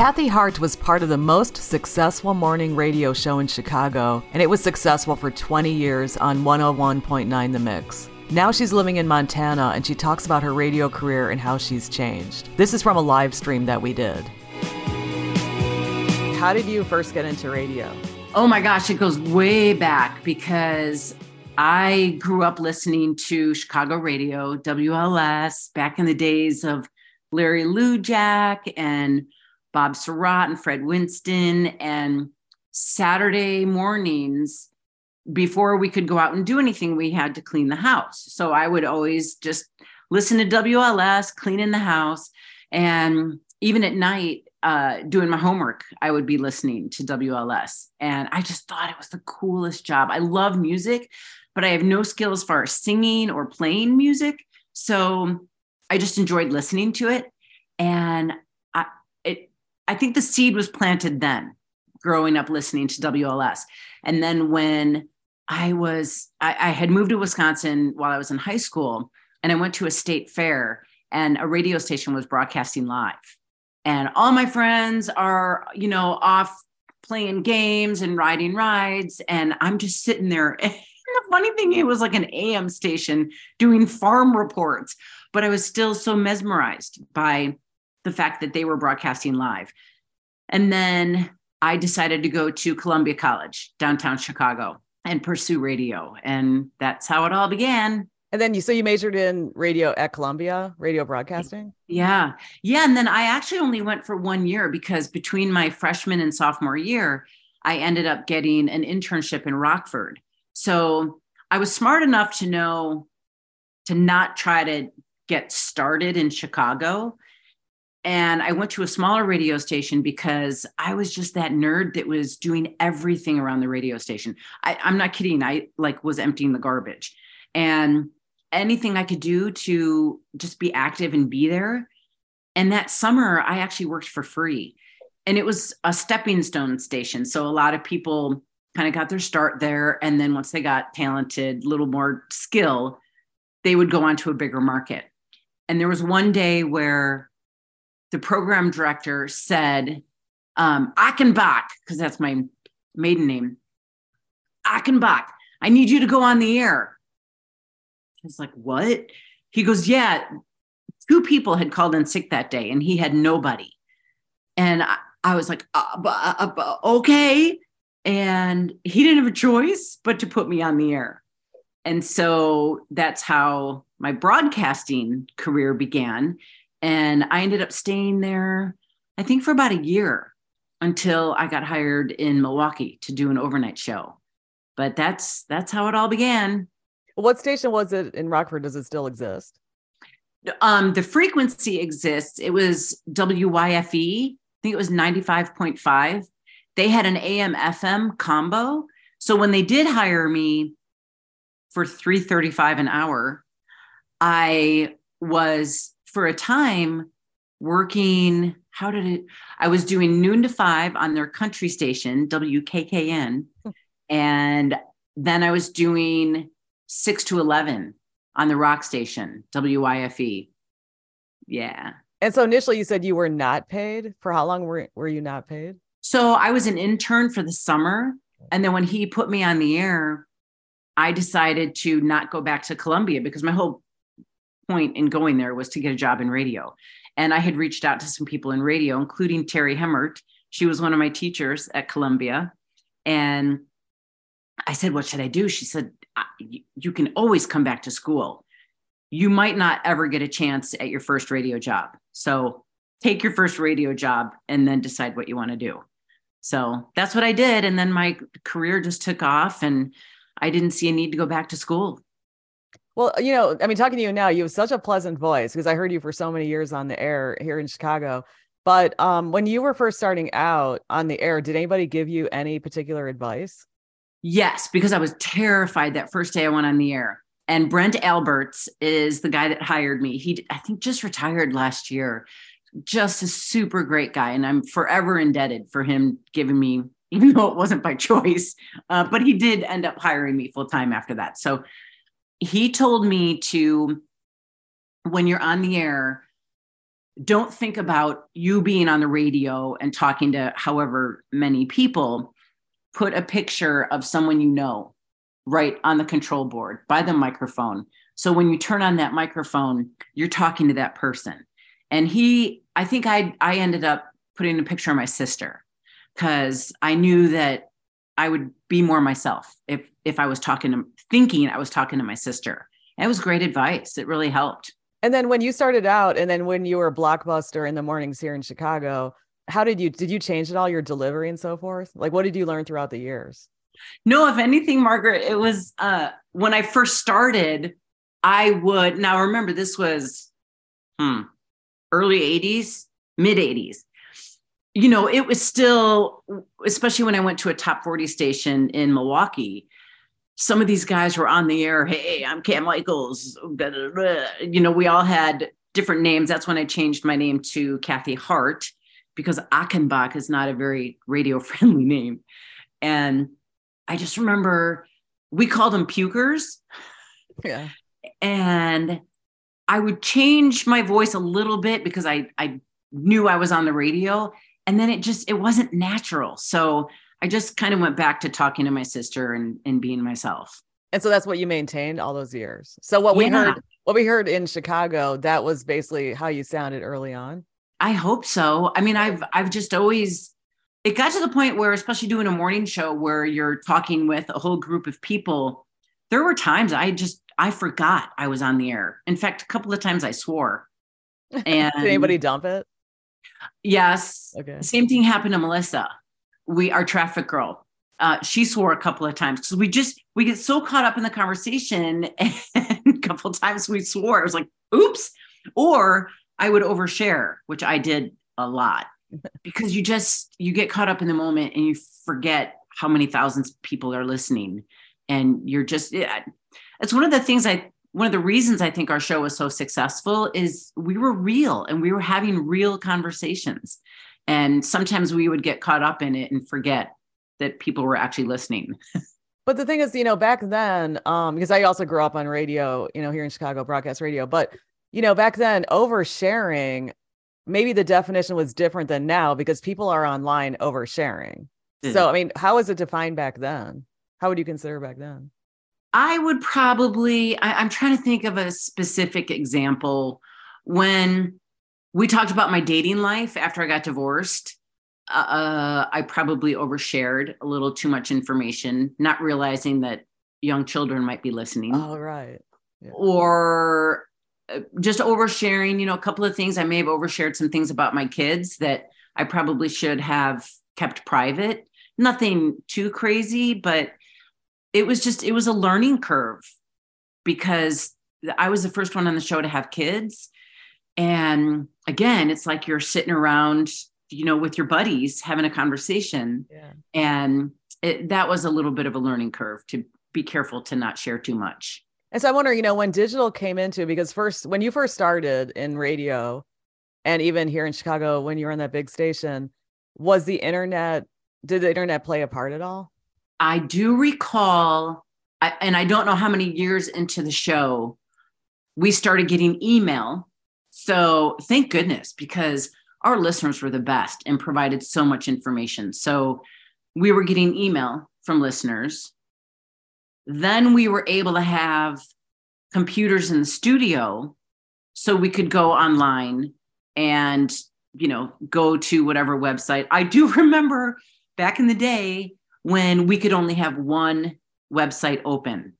Kathy Hart was part of the most successful morning radio show in Chicago, and it was successful for 20 years on 101.9 The Mix. Now she's living in Montana and she talks about her radio career and how she's changed. This is from a live stream that we did. How did you first get into radio? Oh my gosh, it goes way back because I grew up listening to Chicago radio, WLS, back in the days of Larry Lujack and Bob Sirott and Fred Winston. And Saturday mornings, before we could go out and do anything, we had to clean the house. So I would always just listen to WLS, clean in the house. And even at night, uh, doing my homework, I would be listening to WLS. And I just thought it was the coolest job. I love music, but I have no skill as far as singing or playing music. So I just enjoyed listening to it. And I, think the seed was planted then, growing up listening to WLS. And then when I was, I, I had moved to Wisconsin while I was in high school, and I went to a state fair, and a radio station was broadcasting live. And all my friends are, you know, off playing games and riding rides. And I'm just sitting there. And the funny thing, it was like an AM station doing farm reports, but I was still so mesmerized by the fact that they were broadcasting live. And then I decided to go to Columbia College, downtown Chicago, and pursue radio. And that's how it all began. And then you so you majored in radio at Columbia, radio broadcasting? Yeah. Yeah. And then I actually only went for one year because between my freshman and sophomore year, I ended up getting an internship in Rockford. So I was smart enough to know to not try to get started in Chicago. And I went to a smaller radio station because I was just that nerd that was doing everything around the radio station. I, I'm not kidding. I like was emptying the garbage. And anything I could do to just be active and be there. And that summer, I actually worked for free. And it was a stepping stone station. So a lot of people kind of got their start there. And then once they got talented, a little more skill, they would go on to a bigger market. And there was one day where the program director said, um, Achenbach, because that's my maiden name, Achenbach, I need you to go on the air. I was like, what? He goes, yeah, two people had called in sick that day and he had nobody. And I, I was like, uh, uh, uh, okay. And he didn't have a choice but to put me on the air. And so that's how my broadcasting career began. And I ended up staying there, I think, for about a year until I got hired in Milwaukee to do an overnight show. But that's that's how it all began. What station was it in Rockford? Does it still exist? Um, the frequency exists. It was WYFE. I think it was 95.5. They had an AM FM combo. So when they did hire me for 335 an hour, I was for a time working how did it I was doing noon to 5 on their country station WKKN hmm. and then I was doing 6 to 11 on the rock station, WYFE. Yeah. And so initially you said you were not paid. For how long were, were you not paid? So I was an intern for the summer. And then when he put me on the air, I decided to not go back to Columbia because my whole point in going there was to get a job in radio. And I had reached out to some people in radio, including Terri Hemmert. She was one of my teachers at Columbia. And I said, What should I do? She said, you can always come back to school. You might not ever get a chance at your first radio job. So take your first radio job and then decide what you want to do. So that's what I did. And then my career just took off and I didn't see a need to go back to school. Well, you know, I mean, talking to you now, you have such a pleasant voice because I heard you for so many years on the air here in Chicago. But um, when you were first starting out on the air, did anybody give you any particular advice? Yes, because I was terrified that first day I went on the air. And Brent Alberts is the guy that hired me. He, I think, just retired last year. Just a super great guy. And I'm forever indebted for him giving me, even though it wasn't by choice, uh, but he did end up hiring me full time after that. So he told me to, when you're on the air, don't think about you being on the radio and talking to however many people. Put a picture of someone you know right on the control board by the microphone. So when you turn on that microphone, you're talking to that person. And he, I think I I ended up putting a picture of my sister because I knew that I would be more myself if if I was talking to thinking I was talking to my sister. And it was great advice. It really helped. And then when you started out, and then when you were blockbuster in the mornings here in Chicago, how did you did you change at all your delivery and so forth? Like what did you learn throughout the years? No, if anything, Margaret, it was uh when I first started, I would now remember this was hmm, early 80s, mid 80s you know, it was still, especially when I went to a top 40 station in Milwaukee, some of these guys were on the air. Hey, I'm Cam Michaels. You know, we all had different names. That's when I changed my name to Kathy Hart because Achenbach is not a very radio friendly name. And I just remember we called them pukers. Yeah. And I would change my voice a little bit because I, I knew I was on the radio and then it just it wasn't natural so i just kind of went back to talking to my sister and and being myself and so that's what you maintained all those years so what we yeah. heard what we heard in chicago that was basically how you sounded early on i hope so i mean i've i've just always it got to the point where especially doing a morning show where you're talking with a whole group of people there were times i just i forgot i was on the air in fact a couple of times i swore and did anybody dump it Yes. Okay. Same thing happened to Melissa. We our traffic girl. Uh, she swore a couple of times because we just we get so caught up in the conversation and a couple of times we swore. It was like, oops. Or I would overshare, which I did a lot because you just you get caught up in the moment and you forget how many thousands of people are listening and you're just yeah, it's one of the things i one of the reasons I think our show was so successful is we were real and we were having real conversations. And sometimes we would get caught up in it and forget that people were actually listening. but the thing is, you know, back then, um, because I also grew up on radio, you know, here in Chicago, broadcast radio, but you know, back then, oversharing, maybe the definition was different than now because people are online oversharing. Mm. So, I mean, how was it defined back then? How would you consider back then? I would probably, I, am trying to think of a specific example. When we talked about my dating life after I got divorced, uh, I probably overshared a little too much information, not realizing that young children might be listening. All right. Yeah. Or uh, just oversharing, you know, a couple of things. I may have overshared some things about my kids that I probably should have kept private. Nothing too crazy, but it was just it was a learning curve because I was the first one on the show to have kids. And again, it's like you're sitting around, you know, with your buddies having a conversation. Yeah. And it, that was a little bit of a learning curve to be careful to not share too much. And so I wonder, you know, when digital came into because first when you first started in radio and even here in Chicago when you were on that big station, was the internet did the internet play a part at all? I do recall, I, and I don't know how many years into the show, we started getting email. So thank goodness, because our listeners were the best and provided so much information. So we were getting email from listeners. Then we were able to have computers in the studio so we could go online and you know go to whatever website i do remember back in the day when we could only have one website open.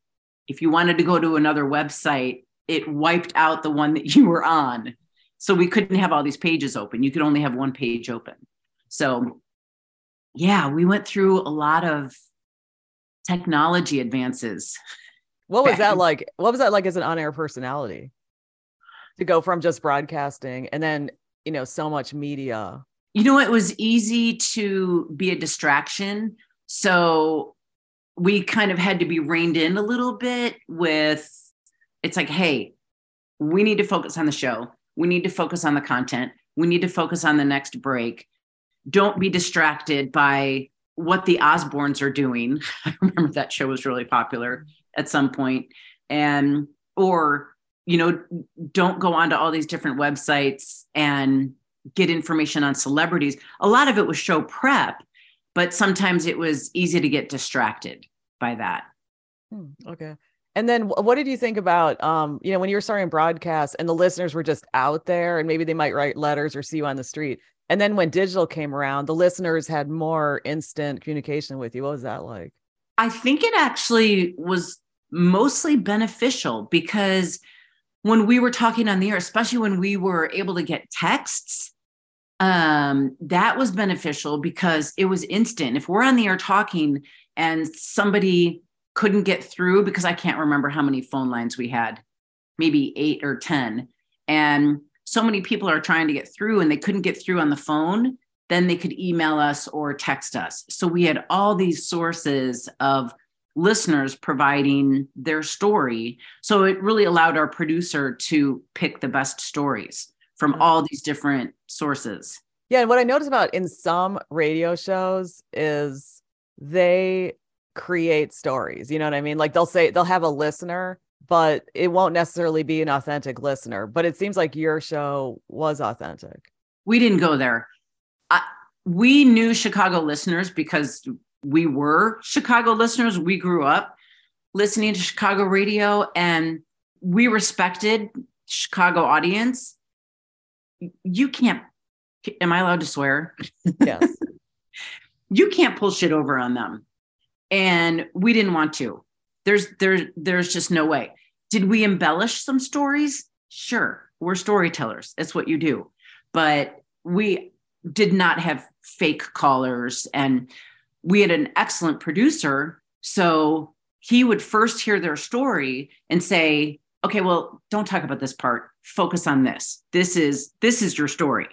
If you wanted to go to another website, it wiped out the one that you were on. So we couldn't have all these pages open. You could only have one page open. So, yeah, we went through a lot of technology advances. What was that like? What was that like as an on air personality to go from just broadcasting and then, you know, so much media? You know, it was easy to be a distraction so we kind of had to be reined in a little bit with it's like, hey, we need to focus on the show. We need to focus on the content. We need to focus on the next break. Don't be distracted by what the Osbournes are doing. I remember that show was really popular at some point. And, or, you know, don't go onto all these different websites and get information on celebrities. A lot of it was show prep, but sometimes it was easy to get distracted by that. Hmm, okay. And then what did you think about um, you know, when you were starting broadcast and the listeners were just out there and maybe they might write letters or see you on the street. And then when digital came around, the listeners had more instant communication with you. What was that like? I think it actually was mostly beneficial because when we were talking on the air, especially when we were able to get texts, um, that was beneficial because it was instant. If we're on the air talking and somebody couldn't get through because I can't remember how many phone lines we had, maybe eight or 10. And so many people are trying to get through and they couldn't get through on the phone, then they could email us or text us. So we had all these sources of listeners providing their story. So it really allowed our producer to pick the best stories from mm-hmm. all these different sources. Yeah. And what I noticed about in some radio shows is they create stories. You know what I mean? Like they'll say they'll have a listener, but it won't necessarily be an authentic listener. But it seems like your show was authentic. We didn't go there. I, we knew Chicago listeners because we were Chicago listeners. We grew up listening to Chicago radio and we respected Chicago audience. You can't, am I allowed to swear? Yes. you can't pull shit over on them and we didn't want to. There's there there's just no way. Did we embellish some stories? Sure. We're storytellers. That's what you do. But we did not have fake callers and we had an excellent producer. So he would first hear their story and say okay well don't talk about this part. Focus on this. This is this is your story.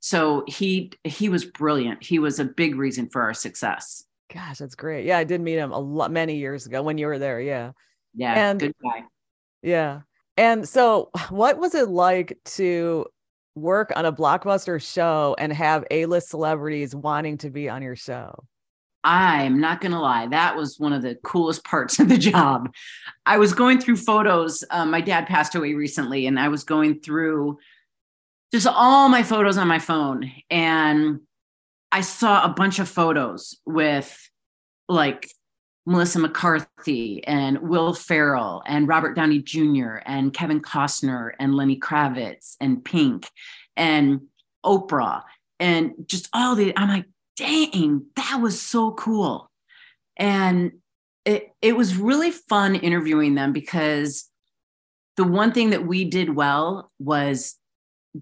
So he he was brilliant. He was a big reason for our success Gosh, that's great. Yeah, I did meet him a lot many years ago when you were there. Yeah. Yeah. And, good guy. Yeah. And so, what was it like to work on a blockbuster show and have A-list celebrities wanting to be on your show? I'm not going to lie. That was one of the coolest parts of the job. I was going through photos. Um, my dad passed away recently, and I was going through just all my photos on my phone. And I saw a bunch of photos with like Melissa McCarthy and Will Ferrell and Robert Downey Jr. and Kevin Costner and Lenny Kravitz and Pink and Oprah and just all the I'm like, dang, that was so cool. And it it was really fun interviewing them because the one thing that we did well was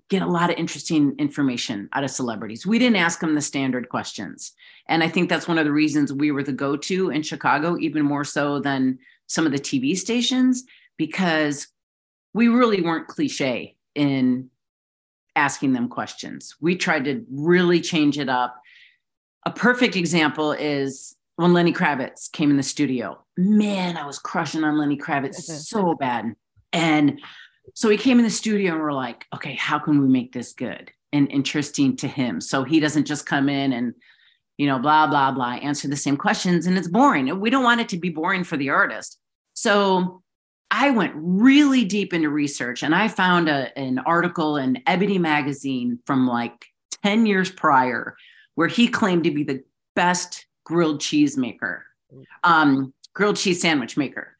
get a lot of interesting information out of celebrities. We didn't ask them the standard questions. And I think that's one of the reasons we were the go to in Chicago, even more so than some of the TV stations, because we really weren't cliche in asking them questions. We tried to really change it up. A perfect example is when Lenny Kravitz came in the studio. Man, I was crushing on Lenny Kravitz so bad. And so he came in the studio and we're like, okay, how can we make this good and interesting to him? So he doesn't just come in and, you know, blah, blah, blah, answer the same questions and it's boring. We don't want it to be boring for the artist. So I went really deep into research and I found a, an article in Ebony magazine from like 10 years prior where he claimed to be the best grilled cheese maker, um, grilled cheese sandwich maker.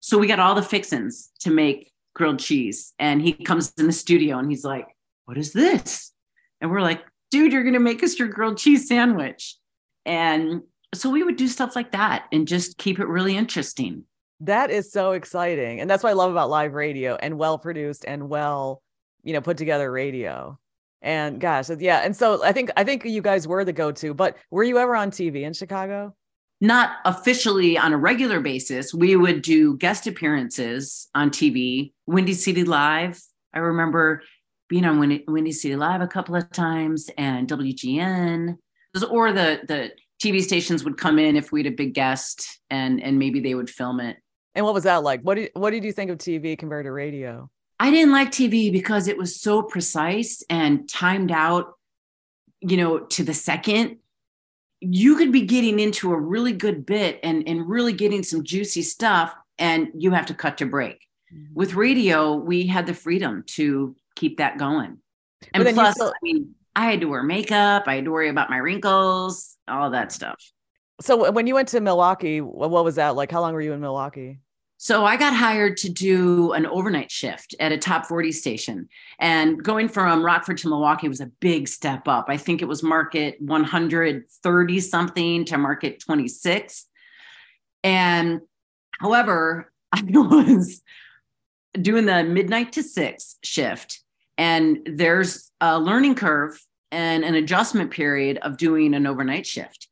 So we got all the fixins to make grilled cheese. And he comes in the studio and he's like, What is this? And we're like, Dude, you're going to make us your grilled cheese sandwich. And so we would do stuff like that and just keep it really interesting. That is so exciting. And that's what I love about live radio and well produced and well, you know, put together radio. And gosh, yeah. And so I think I think you guys were the go-to, but were you ever on TV in Chicago? Not officially on a regular basis. We would do guest appearances on TV Windy City Live. I remember being on Windy, Windy City Live a couple of times and WGN, or the the TV stations would come in if we had a big guest and and maybe they would film it. And what was that like? What did what did you think of TV compared to radio? I didn't like TV because it was so precise and timed out, you know, to the second. You could be getting into a really good bit and and really getting some juicy stuff and you have to cut to break Mm-hmm. With radio, we had the freedom to keep that going. And plus, still- I mean, I had to wear makeup, I had to worry about my wrinkles, all that stuff. So when you went to Milwaukee, what was that like? How long were you in Milwaukee? So I got hired to do an overnight shift at a top 40 station. And going from Rockford to Milwaukee was a big step up. I think it was market 130 something to market 26. And however, I was doing the midnight to six shift. And there's a learning curve and an adjustment period of doing an overnight shift.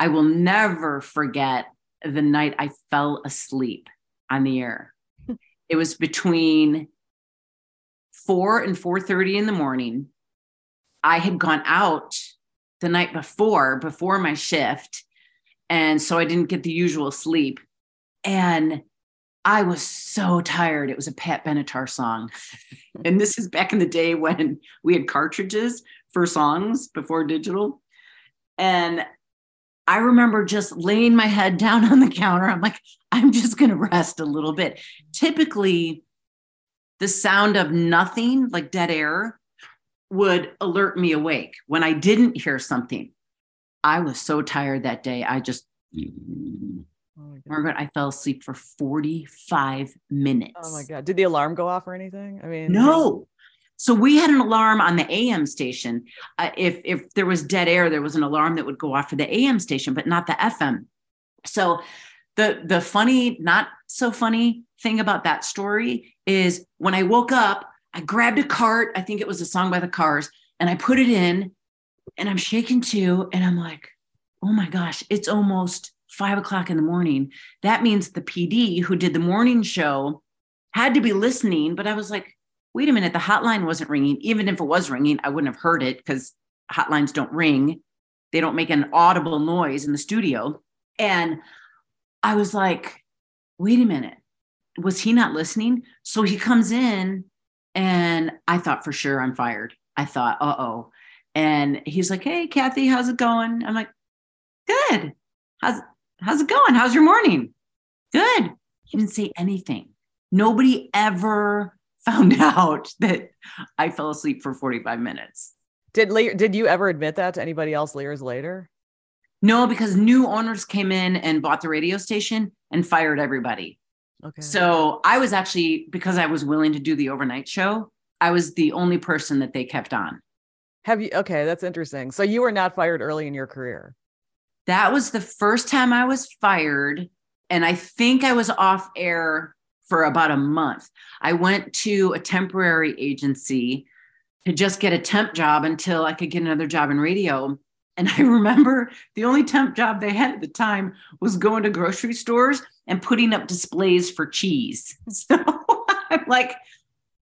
I will never forget the night I fell asleep on the air. it was between 4 and 4:30 in the morning. I had gone out the night before before my shift and so I didn't get the usual sleep and I was so tired. It was a Pat Benatar song. and this is back in the day when we had cartridges for songs before digital. And I remember just laying my head down on the counter. I'm like, I'm just going to rest a little bit. Typically, the sound of nothing, like dead air, would alert me awake when I didn't hear something. I was so tired that day. I just, oh Margaret, I fell asleep for 45 minutes. Oh my God. Did the alarm go off or anything? I mean, no, so we had an alarm on the AM station. Uh, if if there was dead air, there was an alarm that would go off for the AM station, but not the FM. So the the funny, not so funny thing about that story is when I woke up, I grabbed a cart. I think it was a song by the Cars, and I put it in, and I'm shaking too, and I'm like, oh my gosh, it's almost five o'clock in the morning. That means the PD who did the morning show had to be listening, but I was like, wait a minute, the hotline wasn't ringing. Even if it was ringing, I wouldn't have heard it because hotlines don't ring. They don't make an audible noise in the studio. And I was like, wait a minute, was he not listening? So he comes in and I thought for sure I'm fired. I thought, uh oh. And he's like, hey, Kathy, how's it going? I'm like, good. How's, how's it going? How's your morning? Good. He didn't say anything. Nobody ever found out that I fell asleep for 45 minutes. Did did you ever admit that to anybody else years later? No, because new owners came in and bought the radio station and fired everybody. Okay. So I was actually because I was willing to do the overnight show, I was the only person that they kept on. Have you okay, that's interesting. So you were not fired early in your career. That was the first time I was fired and I think I was off air for about a month. I went to a temporary agency to just get a temp job until I could get another job in radio. And I remember the only temp job they had at the time was going to grocery stores and putting up displays for cheese. So I'm like,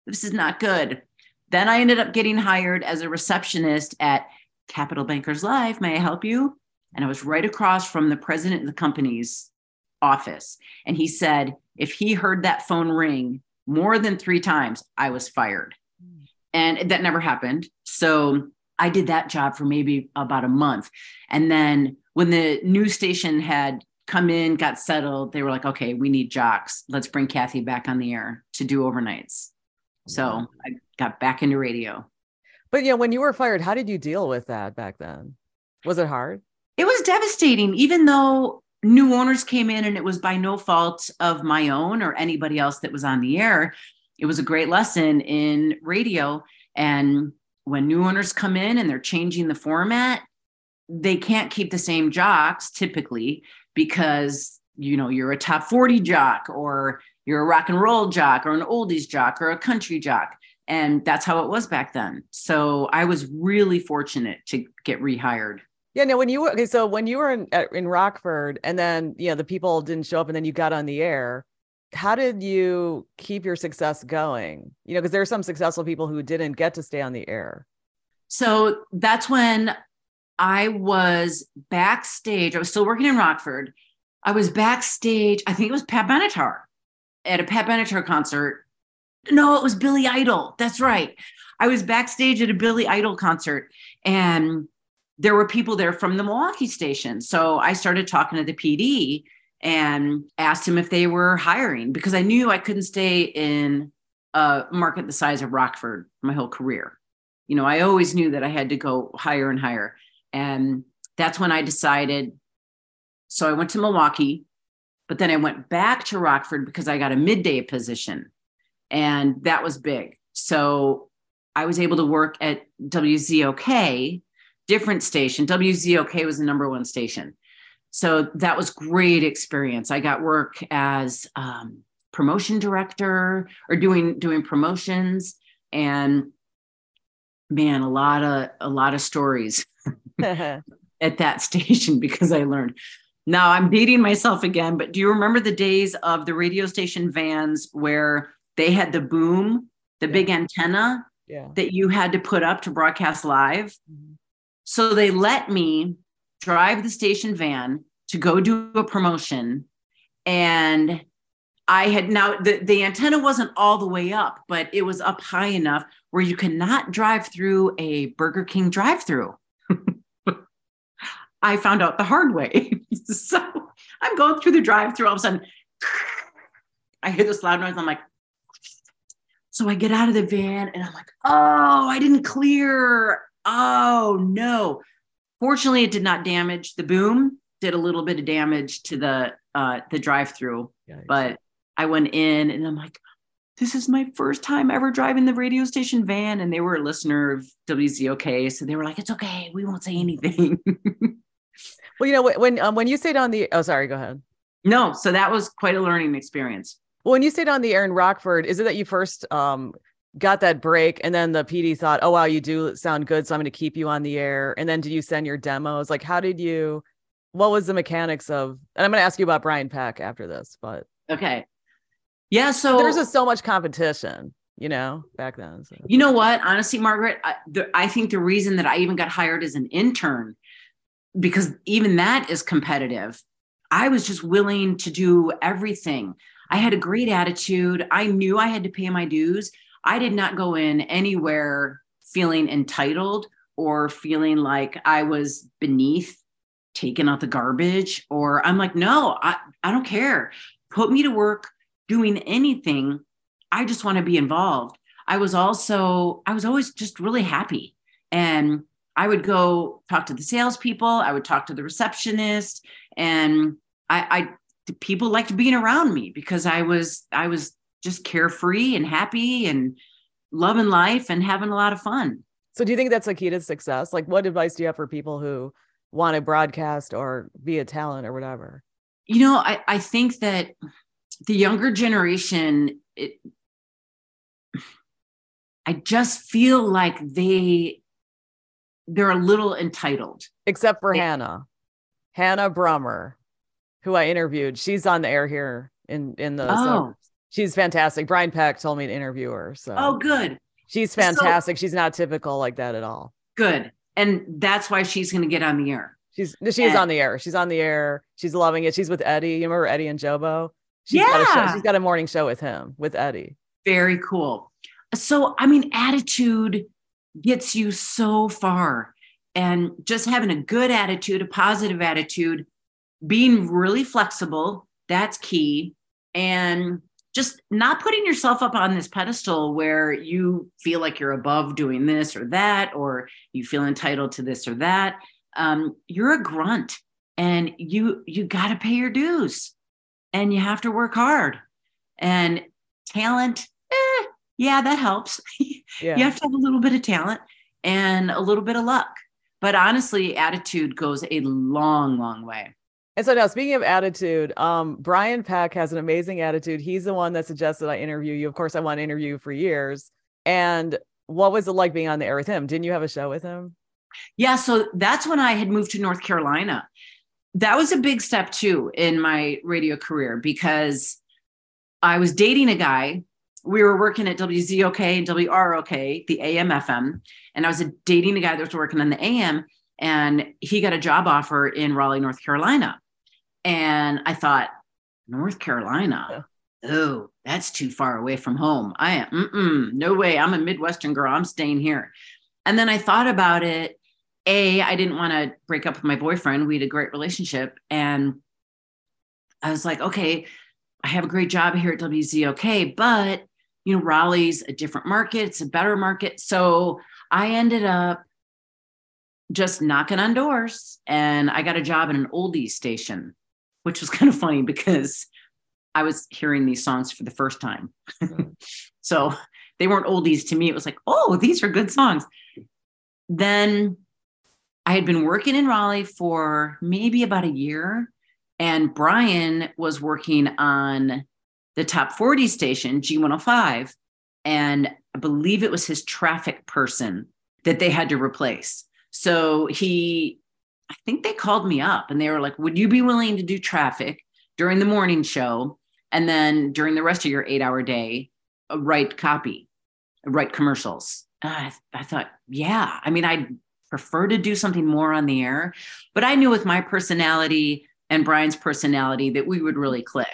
this is not good. Then I ended up getting hired as a receptionist at Capital Bankers Live. May I help you? And I was right across from the president of the company's office. And he said, if he heard that phone ring more than three times, I was fired. And that never happened. So I did that job for maybe about a month. And then when the news station had come in, got settled, they were like, okay, we need jocks. Let's bring Kathy back on the air to do overnights. So I got back into radio. But yeah, when you were fired, how did you deal with that back then? Was it hard? It was devastating, even though new owners came in and it was by no fault of my own or anybody else that was on the air. It was a great lesson in radio. And when new owners come in and they're changing the format, they can't keep the same jocks typically because you know you're a top 40 jock or you're a rock and roll jock or an oldies jock or a country jock and that's how it was back then so i was really fortunate to get rehired yeah, no. When you were okay, so when you were in in Rockford, and then you know the people didn't show up, and then you got on the air. How did you keep your success going? You know, because there are some successful people who didn't get to stay on the air. So that's when I was backstage. I was still working in Rockford. I was backstage. I think it was Pat Benatar at a Pat Benatar concert. No, it was Billy Idol. That's right. I was backstage at a Billy Idol concert, and there were people there from the Milwaukee station. So I started talking to the PD and asked him if they were hiring because I knew I couldn't stay in a market the size of Rockford my whole career. You know, I always knew that I had to go higher and higher. And that's when I decided. So I went to Milwaukee, but then I went back to Rockford because I got a midday position. And that was big. So I was able to work at WZOK, different station. WZOK was the number one station. So that was great experience. I got work as um, promotion director or doing doing promotions and man, a lot of a lot of stories at that station because I learned. Now I'm dating myself again, but do you remember the days of the radio station vans where they had the boom, the yeah. big antenna yeah. that you had to put up to broadcast live? Mm-hmm. So they let me drive the station van to go do a promotion and I had now the, the antenna wasn't all the way up, but it was up high enough where you cannot drive through a Burger King drive through. I found out the hard way. so I'm going through the drive through, all of a sudden, I hear this loud noise. I'm like, so I get out of the van and I'm like, oh, I didn't clear. Oh, no. Fortunately, it did not damage the boom, did a little bit of damage to the uh, the drive through, but I went in and I'm like, this is my first time ever driving the radio station van. And they were a listener of WZOK. So they were like, it's okay. We won't say anything. well, you know, when, um, when you stayed on the, oh, sorry, go ahead. No. So that was quite a learning experience. Well, when you stayed on the air in Rockford, is it that you first um, got that break and then the PD thought, oh, wow, you do sound good. So I'm going to keep you on the air. And then did you send your demos? Like, how did you, what was the mechanics of, and I'm going to ask you about Brian Peck after this, but. Okay. Yeah. So there's just so much competition, you know, back then. So. You know what? Honestly, Margaret, I, the, I think the reason that I even got hired as an intern, because even that is competitive, I was just willing to do everything. I had a great attitude. I knew I had to pay my dues. I did not go in anywhere feeling entitled or feeling like I was beneath taking out the garbage or I'm like, no, I, I don't care. Put me to work doing anything, I just want to be involved. I was also, I was always just really happy. And I would go talk to the salespeople, I would talk to the receptionist, and I, I people liked being around me because I was, I was just carefree and happy and loving life and having a lot of fun. So do you think that's a key to success? Like what advice do you have for people who want to broadcast or be a talent or whatever? You know, I, I think that the younger generation it, i just feel like they they're a little entitled except for they, hannah hannah brummer who i interviewed she's on the air here in in the oh. She's fantastic. Brian peck told me to interview her so. Oh good. She's fantastic. So, she's not typical like that at all. Good. And that's why she's going to get on the air. She's she's on the air. She's on the air. She's loving it. She's with eddie. You remember eddie and jobo? She's yeah. Got a show, she's got a morning show with him, with Eddie. Very cool. So, I mean, attitude gets you so far. And just having a good attitude, a positive attitude, being really flexible, that's key. And just not putting yourself up on this pedestal where you feel like you're above doing this or that, or you feel entitled to this or that. Um, you're a grunt and you you got to pay your dues and you have to work hard. And talent, eh, yeah, that helps. Yeah. you have to have a little bit of talent and a little bit of luck. But honestly, attitude goes a long, long way. And so now, speaking of attitude, um, Brian Peck has an amazing attitude. He's the one that suggested I interview you. Of course, I want to interview you for years. And what was it like being on the air with him? Didn't you have a show with him? Yeah. So that's when I had moved to North Carolina that was a big step too in my radio career because I was dating a guy. We were working at WZOK and WROK, the AM FM, and I was dating a guy that was working on the AM, and he got a job offer in Raleigh, North Carolina. And I thought, North Carolina, oh, that's too far away from home. I am, no way. I'm a Midwestern girl. I'm staying here. And then I thought about it a i didn't want to break up with my boyfriend we had a great relationship and I was like, okay, I have a great job here at WZOK, but you know, Raleigh's a different market, it's a better market. So I ended up just knocking on doors and I got a job in an oldies station, which was kind of funny because I was hearing these songs for the first time. so they weren't oldies to me. It was like, oh, these are good songs. Then I had been working in Raleigh for maybe about a year, and Brian was working on the top 40 station, G105. And I believe it was his traffic person that they had to replace. So he, I think they called me up and they were like, Would you be willing to do traffic during the morning show? And then during the rest of your eight hour day, uh, write copy, write commercials. I, I thought, yeah. I mean, I'd prefer to do something more on the air, but I knew with my personality and Brian's personality that we would really click.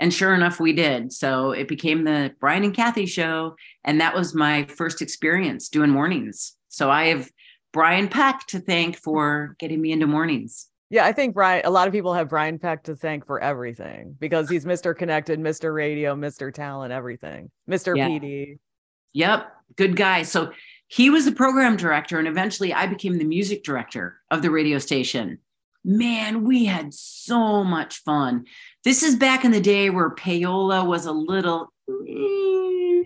And sure enough, we did. So it became the Brian and Kathy show. And that was my first experience doing mornings. So I have Brian Peck to thank for getting me into mornings. Yeah, I think Brian, a lot of people have Brian Peck to thank for everything because he's Mr. Connected, Mr. Radio, Mr. Talent, everything, Mr. Yeah. PD. Yep, good guy. So he was the program director, and eventually I became the music director of the radio station. Man, we had so much fun. This is back in the day where payola was a little, you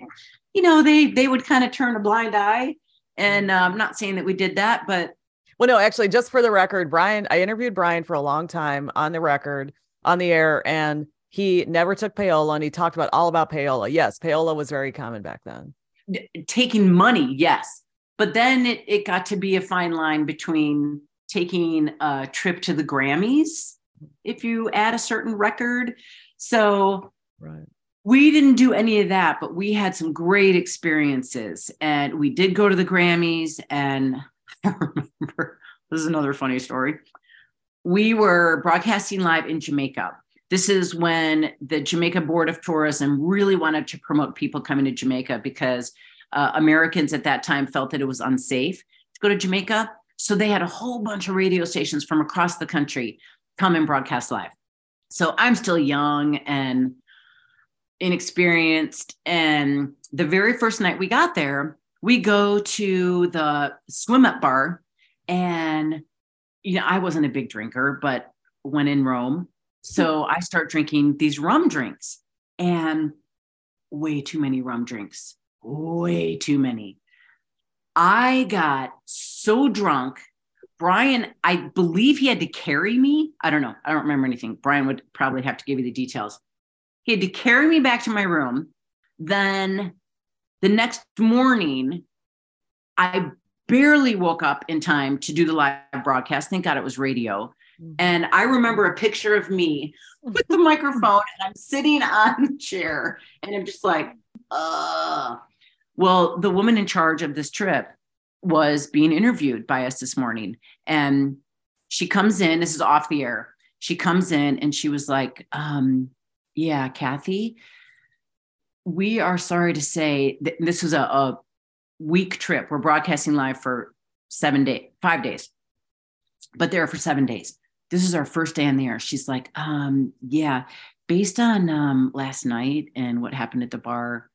know, they they would kind of turn a blind eye. And uh, I'm not saying that we did that, but well, no, actually, just for the record, Brian, I interviewed Brian for a long time on the record, on the air, and he never took payola and he talked about all about payola. Yes, payola was very common back then. Taking money, yes. But then it, it got to be a fine line between taking a trip to the Grammys if you add a certain record. So right. We didn't do any of that, but we had some great experiences. And we did go to the Grammys and I remember this is another funny story. We were broadcasting live in Jamaica. This is when the Jamaica Board of Tourism really wanted to promote people coming to Jamaica because uh, Americans at that time felt that it was unsafe to go to Jamaica. So they had a whole bunch of radio stations from across the country come and broadcast live. So I'm still young and inexperienced. And the very first night we got there, we go to the swim up bar. And you know i wasn't a big drinker but when in rome. So i start drinking these rum drinks and way too many rum drinks way too many. I got so drunk. Brian i believe he had to carry me. I don't know. I don't remember anything. Brian would probably have to give you the details he had to carry me back to my room then the next morning, I barely woke up in time to do the live broadcast. Thank God it was radio. Mm-hmm. And I remember a picture of me with the microphone, and I'm sitting on the chair, and I'm just like, uh. Well, the woman in charge of this trip was being interviewed by us this morning. And she comes in, this is off the air. She comes in and she was like, um, Yeah, Kathy, we are sorry to say that this was a, a week trip. We're broadcasting live for seven days, five days, but there for seven days. This is our first day on the air. She's like, um, yeah, based on um, last night and what happened at the bar,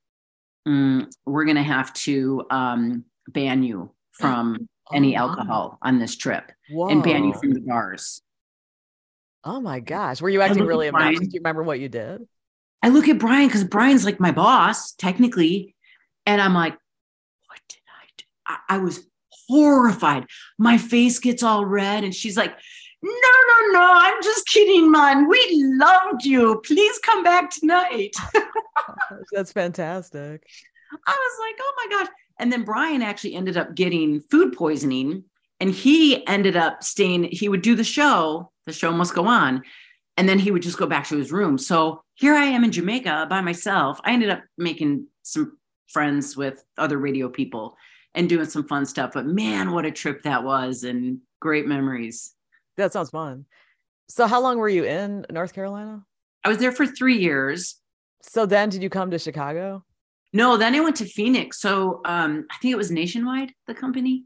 mm, we're going to have to um, ban you from oh, any alcohol on this trip Whoa. and ban you from the bars. Oh my gosh. Were you acting really embarrassed? Do you remember what you did? I look at Brian because Brian's like my boss, technically. And I'm like, what did I do? I, I was horrified. My face gets all red. And she's like, no, no, no, I'm just kidding, man. We loved you. Please come back tonight. That's fantastic. I was like, oh my gosh. And then Brian actually ended up getting food poisoning and he ended up staying, he would do the show, the show must go on and then he would just go back to his room. So here I am in Jamaica by myself. I ended up making some friends with other radio people and doing some fun stuff. But man, what a trip that was and great memories. That sounds fun. So, how long were you in North Carolina? I was there for three years. So, then did you come to Chicago? No, then I went to Phoenix. So, um, I think it was Nationwide, the company.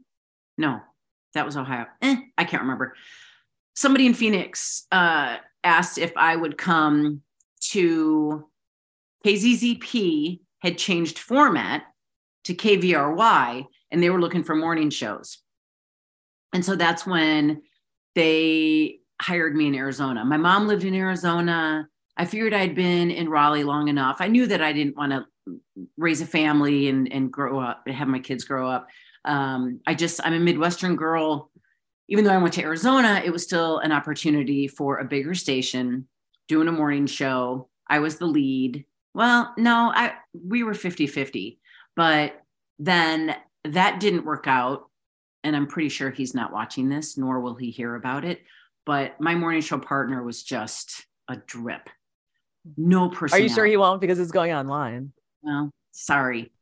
No, that was Ohio. Eh, I can't remember. Somebody in Phoenix uh, asked if I would come to KZZP had changed format to KVRY and they were looking for morning shows. And so that's when they hired me in Arizona. My mom lived in Arizona. I figured I'd been in Raleigh long enough. I knew that I didn't want to raise a family and, and grow up, and have my kids grow up. Um, I just, I'm a Midwestern girl. Even though I went to Arizona, it was still an opportunity for a bigger station doing a morning show. I was the lead. Well, no, I we were 50-50. But then that didn't work out. And I'm pretty sure he's not watching this, nor will he hear about it. But my morning show partner was just a drip. No person. Are you sure he won't? Because it's going online. Well, sorry.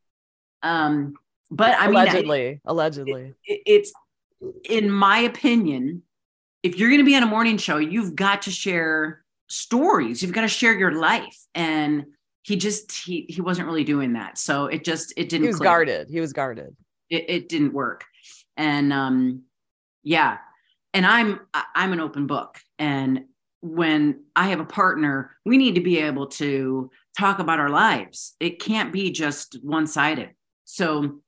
Um, but I allegedly, mean, allegedly, it, it's in my opinion, if you're going to be on a morning show, you've got to share stories. You've got to share your life. And he just he he wasn't really doing that. So it just it didn't. He was click. guarded. He was guarded. It, it didn't work. And um, yeah. And I'm I'm an open book. And when I have a partner, we need to be able to talk about our lives. It can't be just one sided. So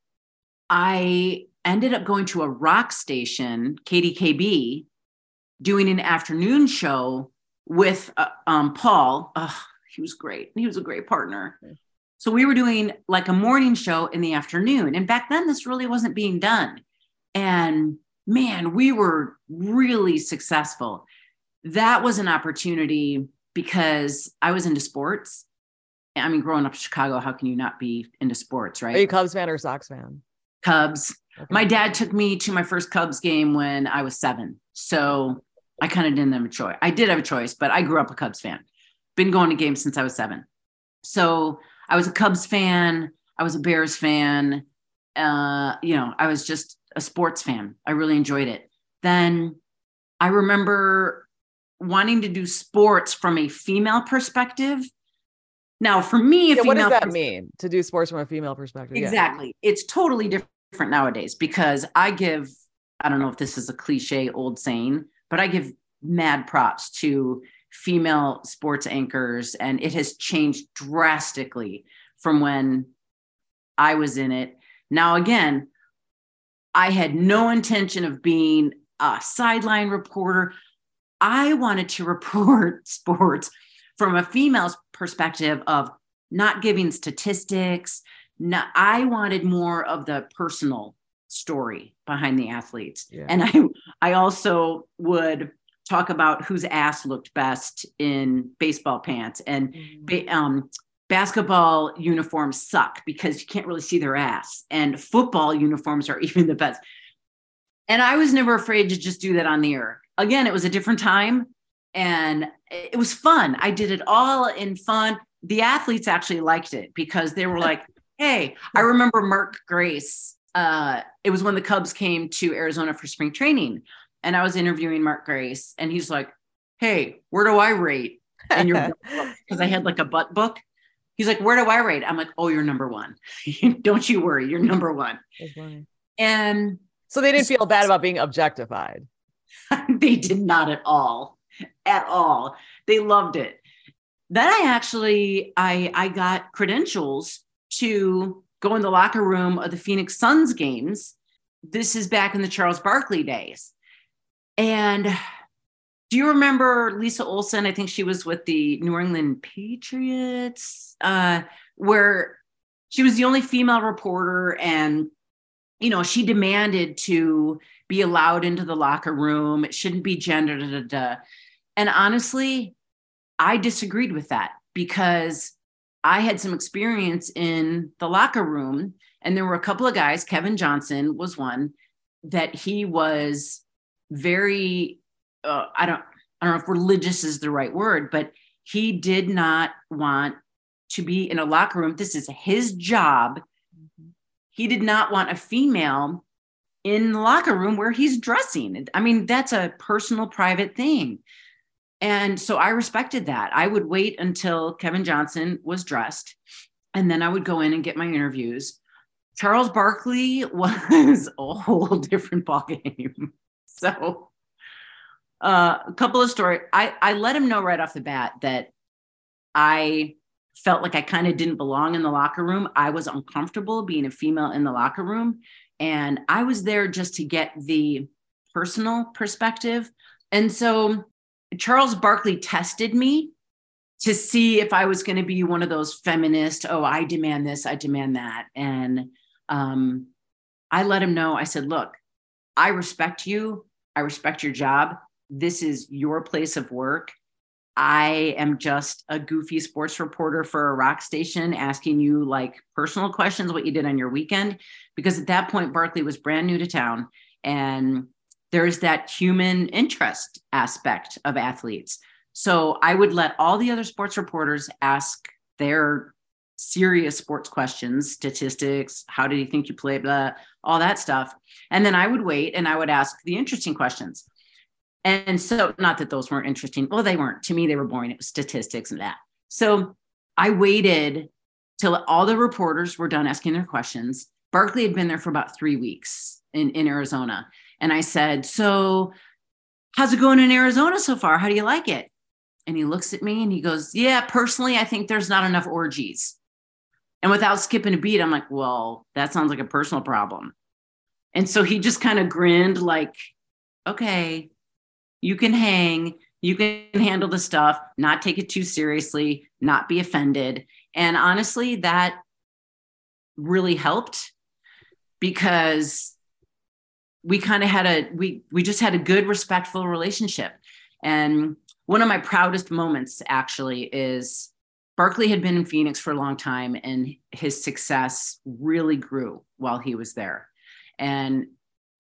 I ended up going to a rock station, KDKB, doing an afternoon show with uh, um, Paul. Oh, he was great. He was a great partner. So we were doing like a morning show in the afternoon. And back then, this really wasn't being done. And man, we were really successful. That was an opportunity because I was into sports. I mean, growing up in Chicago, how can you not be into sports, right? Are you Cubs fan or Sox fan? Cubs. Okay. My dad took me to my first Cubs game when I was seven. So I kind of didn't have a choice. I did have a choice, but I grew up a Cubs fan. Been going to games since I was seven. So I was a Cubs fan. I was a Bears fan. Uh, you know, I was just a sports fan. I really enjoyed it. Then I remember wanting to do sports from a female perspective. Now, for me, yeah, what does that mean to do sports from a female perspective? Exactly. Yeah. It's totally different nowadays because I give, I don't know if this is a cliche old saying, but I give mad props to female sports anchors, and it has changed drastically from when I was in it. Now, again, I had no intention of being a sideline reporter. I wanted to report sports from a female's perspective of not giving statistics. Not, I wanted more of the personal story behind the athletes. Yeah. And I I also would talk about whose ass looked best in baseball pants and mm-hmm. um, basketball uniforms suck because you can't really see their ass and football uniforms are even the best. And I was never afraid to just do that on the air. Again, it was a different time and it was fun. I did it all in fun. The athletes actually liked it because they were like, "Hey, I remember Mark Grace uh, it was when the Cubs came to Arizona for spring training, and I was interviewing Mark Grace, and he's like, "Hey, where do I rate?" And you're because I had like a butt book. He's like, "Where do I rate?" I'm like, "Oh, you're number one. Don't you worry, you're number one." And so they didn't feel bad about being objectified. they did not at all, at all. They loved it. Then I actually I I got credentials to go in the locker room of the Phoenix Suns games. This is back in the Charles Barkley days. And do you remember Lisa Olson? I think she was with the New England Patriots, uh, where she was the only female reporter and you know she demanded to be allowed into the locker room it shouldn't be gender da, da, da. and honestly i disagreed with that because I had some experience in the locker room, and there were a couple of guys. Kevin Johnson was one that he was very. Uh, I don't. I don't know if religious is the right word, but he did not want to be in a locker room. This is his job. He did not want a female in the locker room where he's dressing. I mean, that's a personal, private thing. And so I respected that. I would wait until Kevin Johnson was dressed, and then I would go in and get my interviews. Charles Barkley was a whole different ballgame. So uh, a couple of stories. I, I let him know right off the bat that I felt like I kind of didn't belong in the locker room. I was uncomfortable being a female in the locker room. And I was there just to get the personal perspective. And so Charles Barkley tested me to see if I was going to be one of those feminist, oh, I demand this, I demand that. And um, I let him know, I said, look, I respect you. I respect your job. This is your place of work. I am just a goofy sports reporter for a rock station asking you like personal questions, what you did on your weekend. Because at that point, Barkley was brand new to town. And there's that human interest aspect of athletes. So I would let all the other sports reporters ask their serious sports questions, statistics, how do you think you play, blah, all that stuff. And then I would wait and I would ask the interesting questions. And so, not that those weren't interesting. Well, they weren't. To me, they were boring. It was statistics and that. So I waited till all the reporters were done asking their questions. Barkley had been there for about three weeks in, in Arizona. And I said, So, how's it going in Arizona so far? How do you like it? And he looks at me and he goes, Yeah, personally, I think there's not enough orgies. And without skipping a beat, I'm like, Well, that sounds like a personal problem. And so he just kind of grinned, like, Okay, you can hang, you can handle the stuff, not take it too seriously, not be offended. And honestly, that really helped because we kind of had a we we just had a good respectful relationship and one of my proudest moments actually is Barkley had been in Phoenix for a long time and his success really grew while he was there. And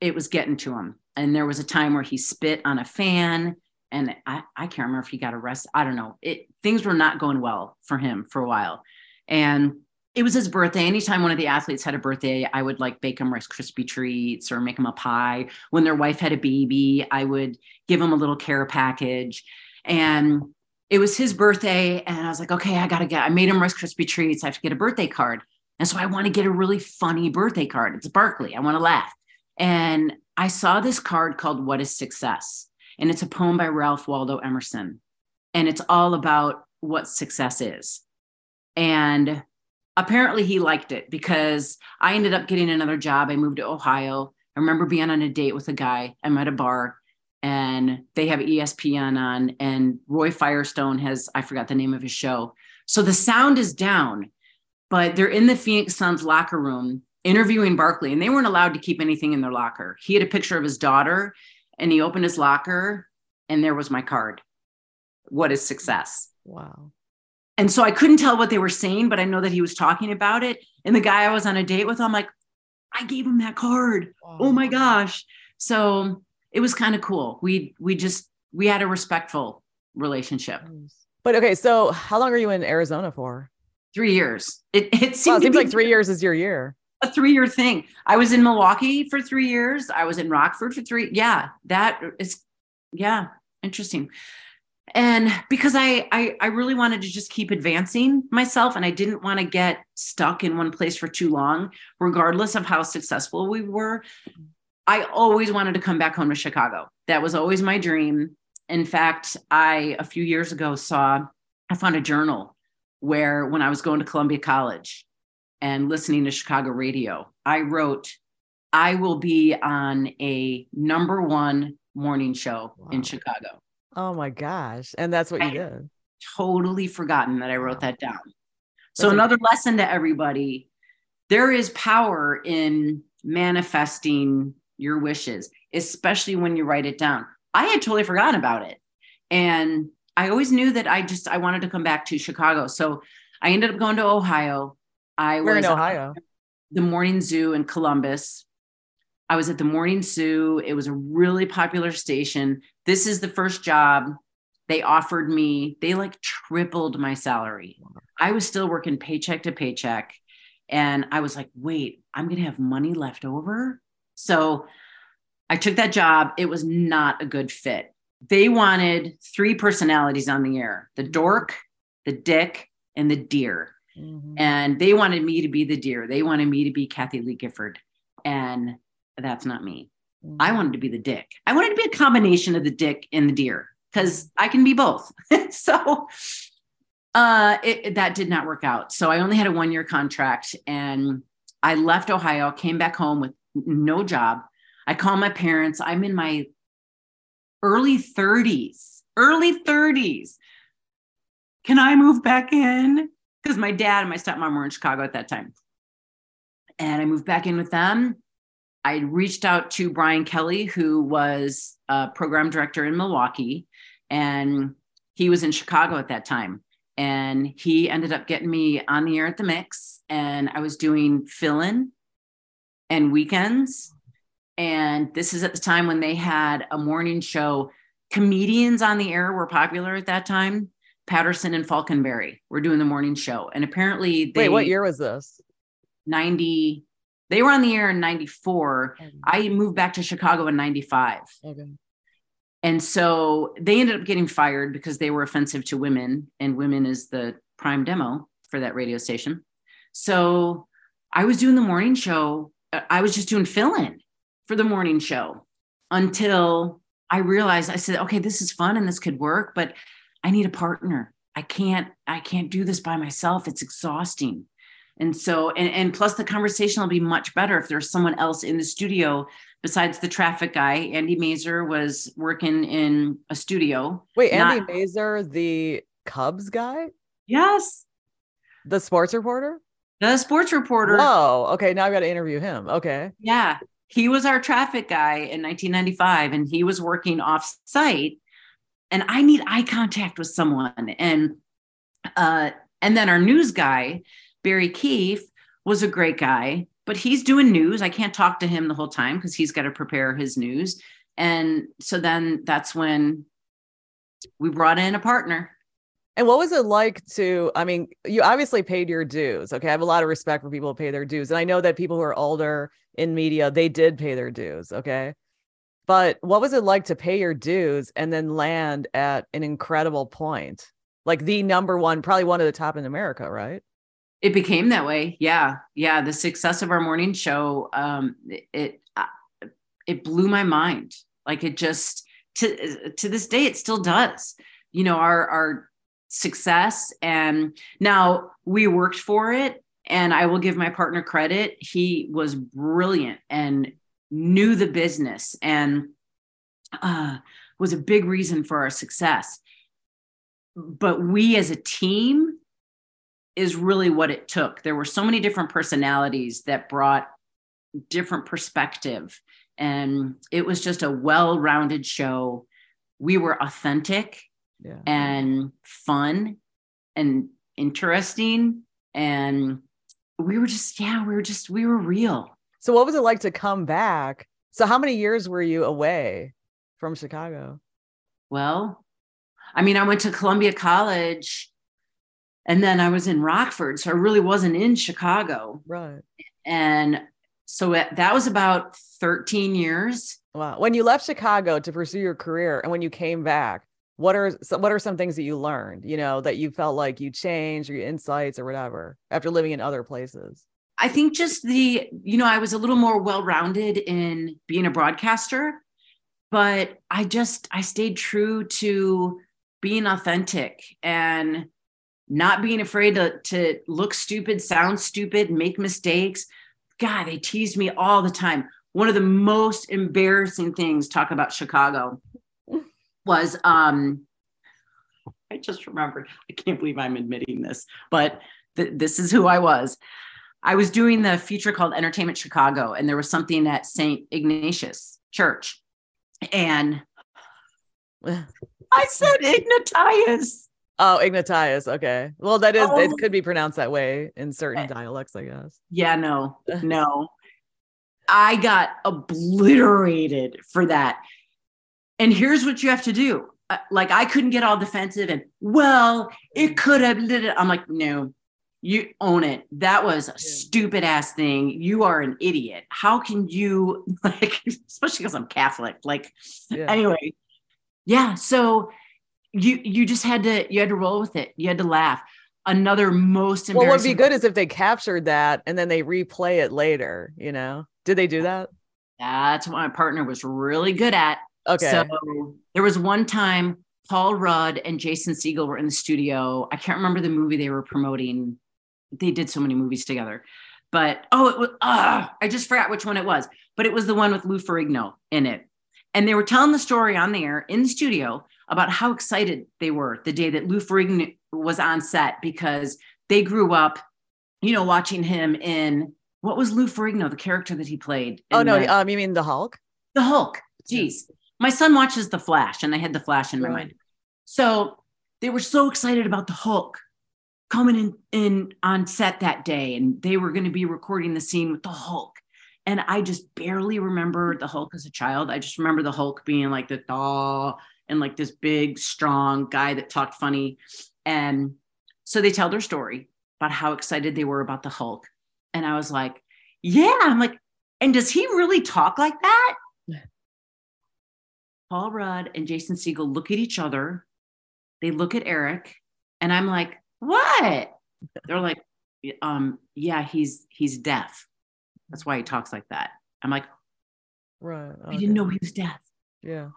it was getting to him. And there was a time where he spit on a fan and I, I can't remember if he got arrested. I don't know. It things were not going well for him for a while. And it was his birthday. Anytime one of the athletes had a birthday, I would like bake them Rice Krispie treats or make them a pie. When their wife had a baby, I would give them a little care package. And it was his birthday. And I was like, okay, I got to get, I made him Rice Krispie treats. I have to get a birthday card. And so I want to get a really funny birthday card. It's Barkley. I want to laugh. And I saw this card called What is Success? And it's a poem by Ralph Waldo Emerson. And it's all about what success is. And apparently he liked it because I ended up getting another job. I moved to Ohio. I remember being on a date with a guy. I'm at a bar and they have ESPN on, and Roy Firestone has, I forgot the name of his show. So the sound is down, but they're in the Phoenix Suns locker room interviewing Barkley, and they weren't allowed to keep anything in their locker. He had a picture of his daughter, and he opened his locker, and there was my card. What is success? Wow. And so I couldn't tell what they were saying, but I know that he was talking about it. And the guy I was on a date with, I'm like, I gave him that card. Wow. Oh, oh my gosh. So it was kind of cool. We we just we had a respectful relationship. But okay, so how long are you in Arizona for? Three years. It it, wow, it seems like three years is your year. A three year thing. I was in Milwaukee for three years. I was in Rockford for three. Yeah, that is yeah, interesting and because I, I i really wanted to just keep advancing myself and i didn't want to get stuck in one place for too long regardless of how successful we were. I always wanted to come back home to chicago. That was always my dream. In fact i a few years ago saw i found a journal where when i was going to columbia college and listening to chicago radio i wrote i will be on a number one morning show wow. in chicago Oh my gosh. And that's what you did. Totally forgotten that I wrote wow. that down. That's so, another lesson to everybody there is power in manifesting your wishes, especially when you write it down. I had totally forgotten about it. And I always knew that I just I wanted to come back to Chicago. So I ended up going to Ohio. I Where was in Ohio? The Morning Zoo in Columbus. I was at the Morning Zoo. It was a really popular station. This is the first job they offered me. They like tripled my salary. I was still working paycheck to paycheck. And I was like, wait, I'm going to have money left over. So I took that job. It was not a good fit. They wanted three personalities on the air the dork, the dick, and the deer. Mm-hmm. And they wanted me to be the deer. They wanted me to be Kathie Lee Gifford. And that's not me. I wanted to be the dick. I wanted to be a combination of the dick and the deer because I can be both. so uh, it, that did not work out. So I only had a one year contract and I left Ohio, came back home with no job. I called my parents. I'm in my early 30s, early 30s. Can I move back in? Because my dad and my stepmom were in Chicago at that time. And I moved back in with them. I reached out to Brian Kelly, who was a program director in Milwaukee, and he was in Chicago at that time. And he ended up getting me on the air at the mix, and I was doing fill in and weekends. And this is at the time when they had a morning show. Comedians on the air were popular at that time. Patterson and Falconberry were doing the morning show. And apparently they Wait, what year was this? 90 they were on the air in 94 i moved back to chicago in 95 okay. and so they ended up getting fired because they were offensive to women and women is the prime demo for that radio station. So i was doing the morning show. Uh, i was just doing fill-in for the morning show until i realized i said okay this is fun and this could work but i need a partner. I can't i can't do this by myself. It's exhausting and so, and, and plus the conversation will be much better if there's someone else in the studio besides the traffic guy. Andy Masur was working in a studio. Wait, Andy not- Masur, the Cubs guy? Yes. The sports reporter? The sports reporter. Oh, okay. Now I've got to interview him. Okay. Yeah. He was our traffic guy in 1995 and he was working off site. And I need eye contact with someone. And uh, and then our news guy, Barry Keefe was a great guy, but he's doing news. I can't talk to him the whole time because he's got to prepare his news. And so then that's when we brought in a partner. And what was it like to? I mean, you obviously paid your dues. Okay. I have a lot of respect for people who pay their dues. And I know that people who are older in media, they did pay their dues. Okay. But what was it like to pay your dues and then land at an incredible point? Like the number one, probably one of the top in America, right? It became that way. Yeah. Yeah. The success of our morning show, um, it, uh, it blew my mind. Like it just, to, to this day, it still does. You know, our, our success. And now we worked for it. And I will give my partner credit. He was brilliant and knew the business and uh, was a big reason for our success. But we as a team is really what it took. There were so many different personalities that brought different perspective and it was just a well-rounded show. We were authentic yeah. and fun and interesting and we were just yeah, we were just we were real. So what was it like to come back? So how many years were you away from Chicago? Well, I mean, I went to Columbia College and then I was in Rockford, so I really wasn't in Chicago. Right. And so that was about 13 years. Wow. When you left Chicago to pursue your career and when you came back, what are what are some things that you learned, you know, that you felt like you changed or your insights or whatever after living in other places? I think just the, you know, I was a little more well-rounded in being a broadcaster, but I just I stayed true to being authentic and not being afraid to, to look stupid, sound stupid, make mistakes. God, they teased me all the time. One of the most embarrassing things, talk about Chicago, was um, I just remembered, I can't believe I'm admitting this, but th- this is who I was. I was doing the feature called Entertainment Chicago, and there was something at St. Ignatius Church. And I said Ignatius. Oh, Ignatius. Okay. Well, that is, oh. it could be pronounced that way in certain eh. dialects, I guess. Yeah, no, no. I got obliterated for that. And here's what you have to do. Uh, like, I couldn't get all defensive and, well, it could have. I'm like, no, you own it. That was a yeah. stupid ass thing. You are an idiot. How can you, like, especially because I'm Catholic? Like, yeah. anyway. Yeah. So, you you just had to you had to roll with it. You had to laugh. Another most well, what would be good is if they captured that and then they replay it later. You know, did they do that? That's what my partner was really good at. Okay. So there was one time Paul Rudd and Jason Segel were in the studio. I can't remember the movie they were promoting. They did so many movies together. But oh, it was uh, I just forgot which one it was. But it was the one with Lou Ferrigno in it. And they were telling the story on the air in the studio about how excited they were the day that Lou Ferrigno was on set because they grew up, you know, watching him in what was Lou Ferrigno, the character that he played? oh no, the, um, you mean the Hulk? the Hulk. Jeez. My son watches The Flash, and I had The Flash in my Right. mind. So they were so excited about the Hulk coming in, in on set that day, and they were going to be recording the scene with the Hulk. And I just barely remember the Hulk as a child. I just remember the Hulk being like the daw and like this big, strong guy that talked funny. And so they tell their story about how excited they were about the Hulk. And I was like, yeah, I'm like, and does he really talk like that? Paul Rudd and Jason Segel look at each other. They look at Eric, and I'm like, what? They're like, um, yeah, he's he's deaf. That's why he talks like that. I'm like, Right. I didn't know he was deaf. Yeah.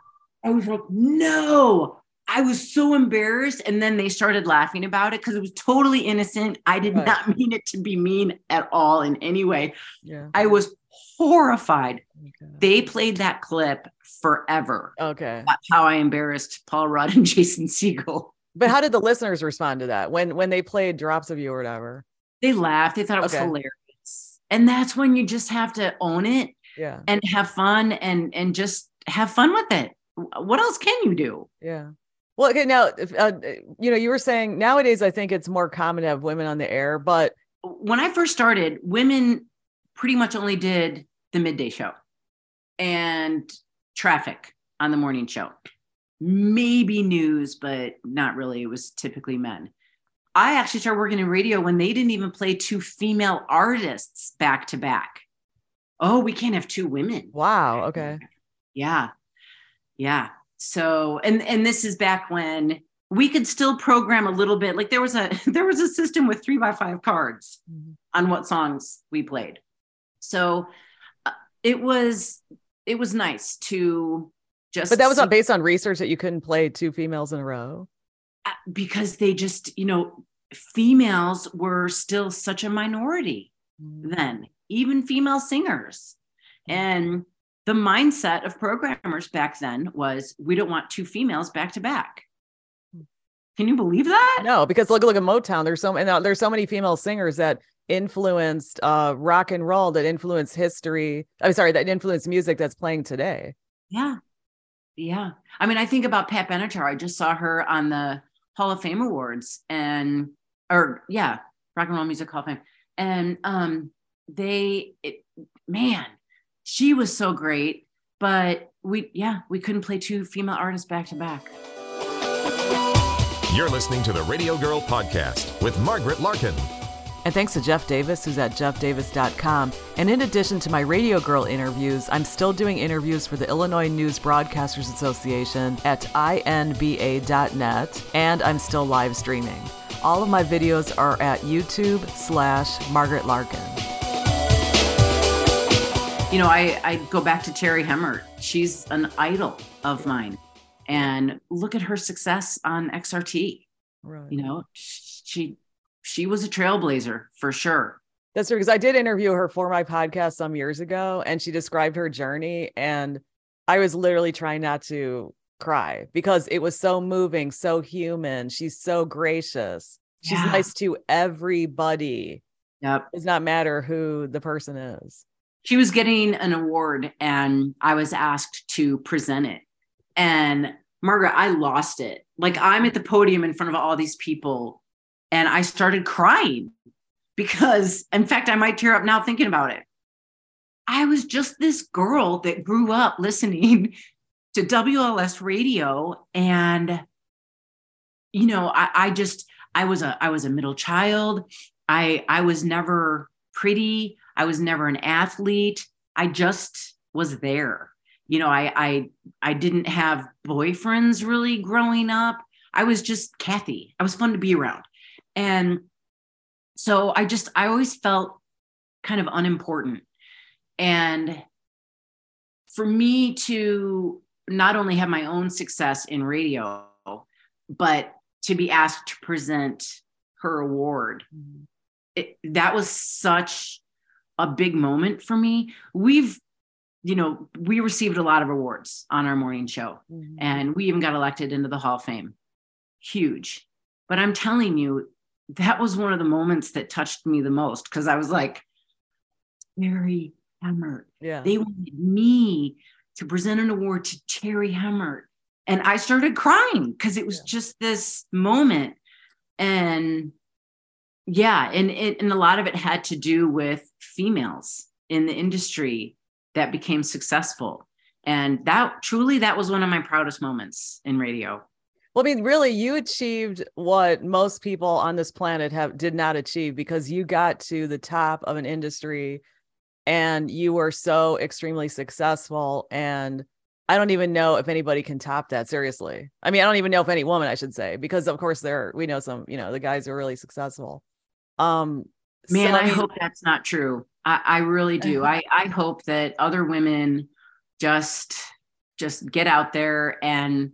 I was like, no. I was so embarrassed. And then they started laughing about it because it was totally innocent. I did Right. not mean it to be mean at all in any way. Yeah. I was horrified. Okay. They played that clip forever. okay. That's how I embarrassed Paul Rudd and Jason Segel. But how did the listeners respond to that when when they played drops of you or whatever? They laughed. They thought it was Okay. hilarious. And that's when you just have to own it Yeah. and have fun and and just have fun with it. What else can you do? Yeah. Well, okay. Now, if, uh, you know, you were saying nowadays, I think it's more common to have women on the air, but When I first started, women pretty much only did the midday show and traffic on the morning show. Maybe news, but not really. It was typically men. I actually started working in radio when they didn't even play two female artists back to back. Oh, we can't have two women. wow. Okay. Yeah. Yeah. So and and this is back when we could still program a little bit. Like there was a there was a system with three by five cards Mhm. on what songs we played. So uh, it was it was nice to just But that was see- based on research that you couldn't play two females in a row. uh, because they just you know females were still such a minority then, even female singers. And the mindset of programmers back then was we don't want two females back to back. Can you believe that? No, because look, look at Motown. There's so and there's so many female singers that influenced uh, rock and roll, that influenced history. I'm sorry, that influenced music that's playing today. Yeah. Yeah. I mean, I think about Pat Benatar. I just saw her on the Hall of Fame Awards and, or yeah, Rock and Roll Music Hall of Fame. And um, they, it, man, she was so great. But we, yeah, we couldn't play two female artists back to back. You're listening to the Radio Girl Podcast with Margaret Larkin. And thanks to Jeff Davis, who's at jeffdavis.com. And in addition to my Radio Girl interviews, I'm still doing interviews for the Illinois News Broadcasters Association at inba.net, and I'm still live streaming. All of my videos are at YouTube slash Margaret Larkin. You know, I, I go back to Terri Hemmert. She's an idol of mine. And look at her success on XRT. Right. You know, she she was a trailblazer for sure. That's true because I did interview her for my podcast some years ago, and she described her journey, and I was literally trying not to cry because it was so moving, so human. She's so gracious. She's Yeah. nice to everybody. Yep. It does not matter who the person is. She was getting an award and I was asked to present it. And Margaret, I lost it. Like I'm at the podium in front of all these people and I started crying because, in fact, I might tear up now thinking about it. I was just this girl that grew up listening to WLS radio and you know, I, I just I was a I was a middle child. I I was never pretty. I was never an athlete. I just was there. You know, I I I didn't have boyfriends really growing up. I was just Kathy. I was fun to be around. And so I just I always felt kind of unimportant. And for me to not only have my own success in radio, but to be asked to present her award, mm-hmm. it, that was such a big moment for me. We've, you know, we received a lot of awards on our morning show, mm-hmm. and we even got elected into the Hall of Fame. Huge. But I'm telling you, that was one of the moments that touched me the most because I was like, Terri Hemmert. Yeah. They wanted me to present an award to Terri Hemmert. And I started crying because it was yeah. just this moment. And yeah, and it, and a lot of it had to do with females in the industry that became successful. And that truly that was one of my proudest moments in radio. Well, I mean, really, you achieved what most people on this planet have did not achieve because you got to the top of an industry and you were so extremely successful. And I don't even know if anybody can top that. Seriously, I mean, I don't even know if any woman, I should say, because of course there we know some, you know, the guys are really successful. Um, man, so, I, mean, I hope that's not true. I, I really do. I I hope that other women just just get out there and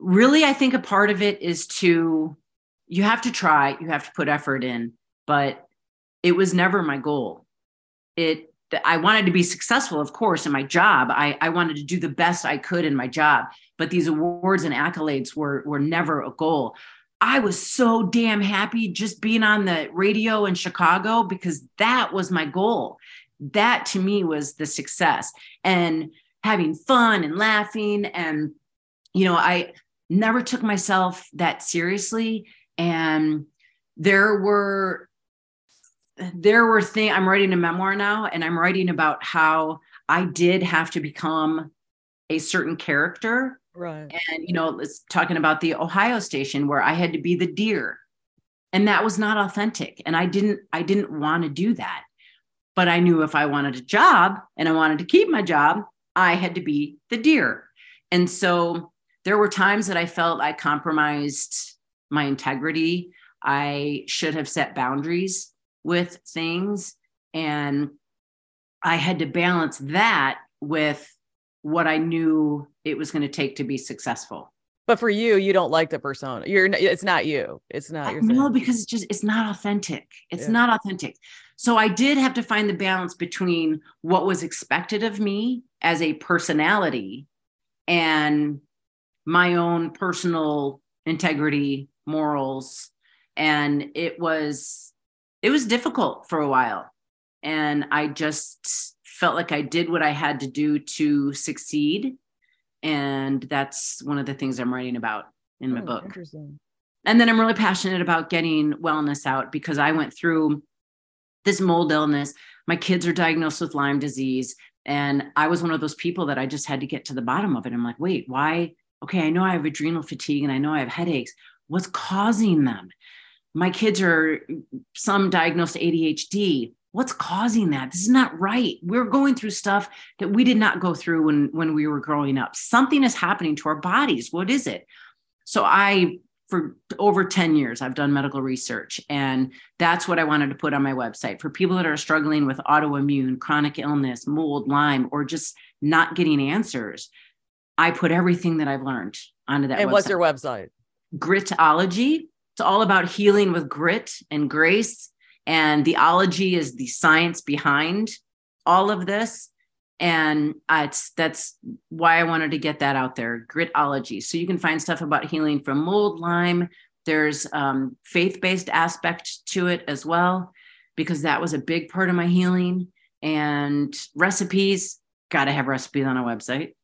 really i think a part of it is to you have to try you have to put effort in but it was never my goal it i wanted to be successful of course in my job i, I wanted to do the best i could in my job but these awards and accolades were were never a goal i was so damn happy just being on the radio in chicago because that was my goal. That to me was the success and having fun and laughing. And you know i never took myself that seriously. And there were there were things i'm writing a memoir now and i'm writing about how i did have to become a certain character right. And you know it's talking about the ohio station where i had to be the deer. And that was not authentic. And i didn't i didn't want to do that. But i knew if i wanted a job and i wanted to keep my job i had to be the deer. And so there were times that I felt I compromised my integrity. I should have set boundaries with things. And I had to balance that with what I knew it was going to take to be successful. But for you, you don't like the persona. You're it's not you. It's not uh, your No, because it's just it's not authentic. It's yeah. not authentic. So I did have to find the balance between what was expected of me as a personality and my own personal integrity, morals, and it was it was difficult for a while. And I just felt like I did what I had to do to succeed. And that's one of the things I'm writing about in my oh, book. And then I'm really passionate about getting wellness out because I went through this mold illness. My kids are diagnosed with Lyme disease. And I was one of those people that I just had to get to the bottom of it. I'm like, wait, why? okay, I know I have adrenal fatigue and I know I have headaches. What's causing them? My kids are some diagnosed ADHD. What's causing that? This is not right. We're going through stuff that we did not go through when, when we were growing up. Something is happening to our bodies. What is it? So I for over 10 years i've done medical research and that's what i wanted to put on my website for people that are struggling with autoimmune chronic illness mold lyme or just not getting answers I put everything that I've learned onto that. And website. what's your website? Gritology. It's all about healing with grit and grace. And the ology is the science behind all of this. And uh, it's that's why I wanted to get that out there. Gritology. So you can find stuff about healing from mold, Lyme. There's um, faith-based aspect to it as well, because that was a big part of my healing. And recipes. Got to have recipes on a website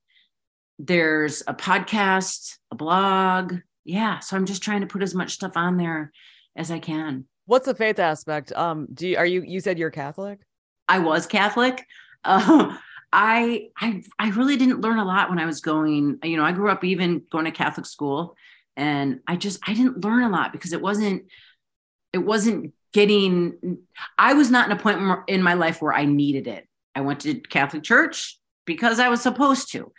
there's a podcast, a blog. Yeah. So I'm just trying to put as much stuff on there as I can. What's the faith aspect? Um, do you, are you, you said you're Catholic? I was Catholic. Uh, I, I, I really didn't learn a lot when I was going, you know, I grew up even going to Catholic school and I just, I didn't learn a lot because it wasn't, it wasn't getting, I was not in a point in my life where I needed it. I went to Catholic church because I was supposed to.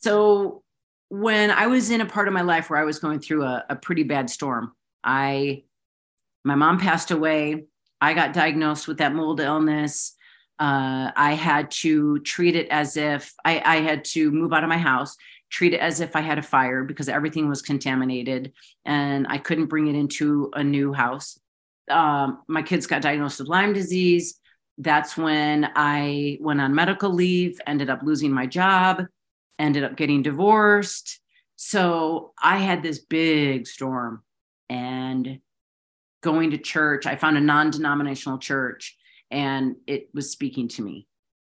So when I was in a part of my life where I was going through a, a pretty bad storm, I my mom passed away. I got diagnosed with that mold illness. Uh, I had to treat it as if I, I had to move out of my house, treat it as if I had a fire because everything was contaminated and I couldn't bring it into a new house. Um, my kids got diagnosed with Lyme disease. That's when I went on medical leave, ended up losing my job, ended up getting divorced. So I had this big storm and going to church. I found a non denominational church and it was speaking to me.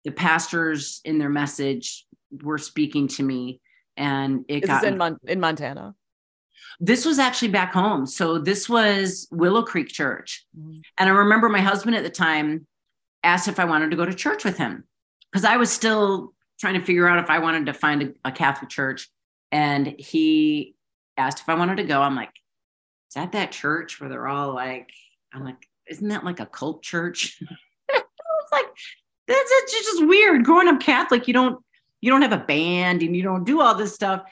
The pastors in their message were speaking to me, and it this got in, Mon- in Montana. This was actually back home. So this was Willow Creek Church. Mm-hmm. And I remember my husband at the time asked if I wanted to go to church with him because I was still trying to figure out if I wanted to find a, a Catholic church. And he asked if I wanted to go. I'm like, is that that church where they're all like, I'm like, isn't that like a cult church? it's like, that's it's just weird. Growing up Catholic, you don't you don't have a band and you don't do all this stuff.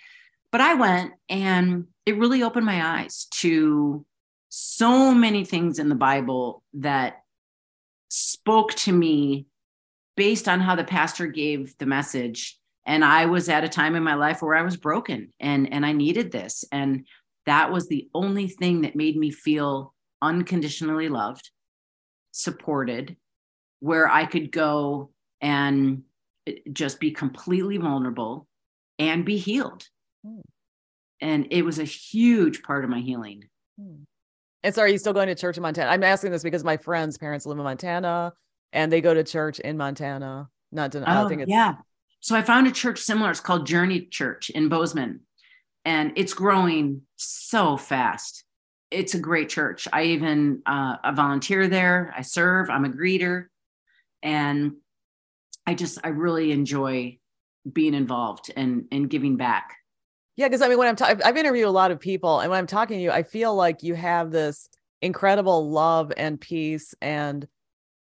But I went and it really opened my eyes to so many things in the Bible that spoke to me based on how the pastor gave the message and i was at a time in my life where i was broken and and i needed this and that was the only thing that made me feel unconditionally loved, supported, where I could go and just be completely vulnerable and be healed. Hmm. And it was a huge part of my healing. Hmm. And so, are you still going to church in Montana? I'm asking this because my friends' parents live in Montana and they go to church in Montana. Not to, I oh, think it's. Yeah. So, I found a church similar. It's called Journey Church in Bozeman and it's growing so fast. It's a great church. I even uh, I volunteer there. I serve. I'm a greeter, and I just I really enjoy being involved and and giving back. Yeah, because I mean, when I'm ta- I've interviewed a lot of people, and when I'm talking to you, I feel like you have this incredible love and peace, and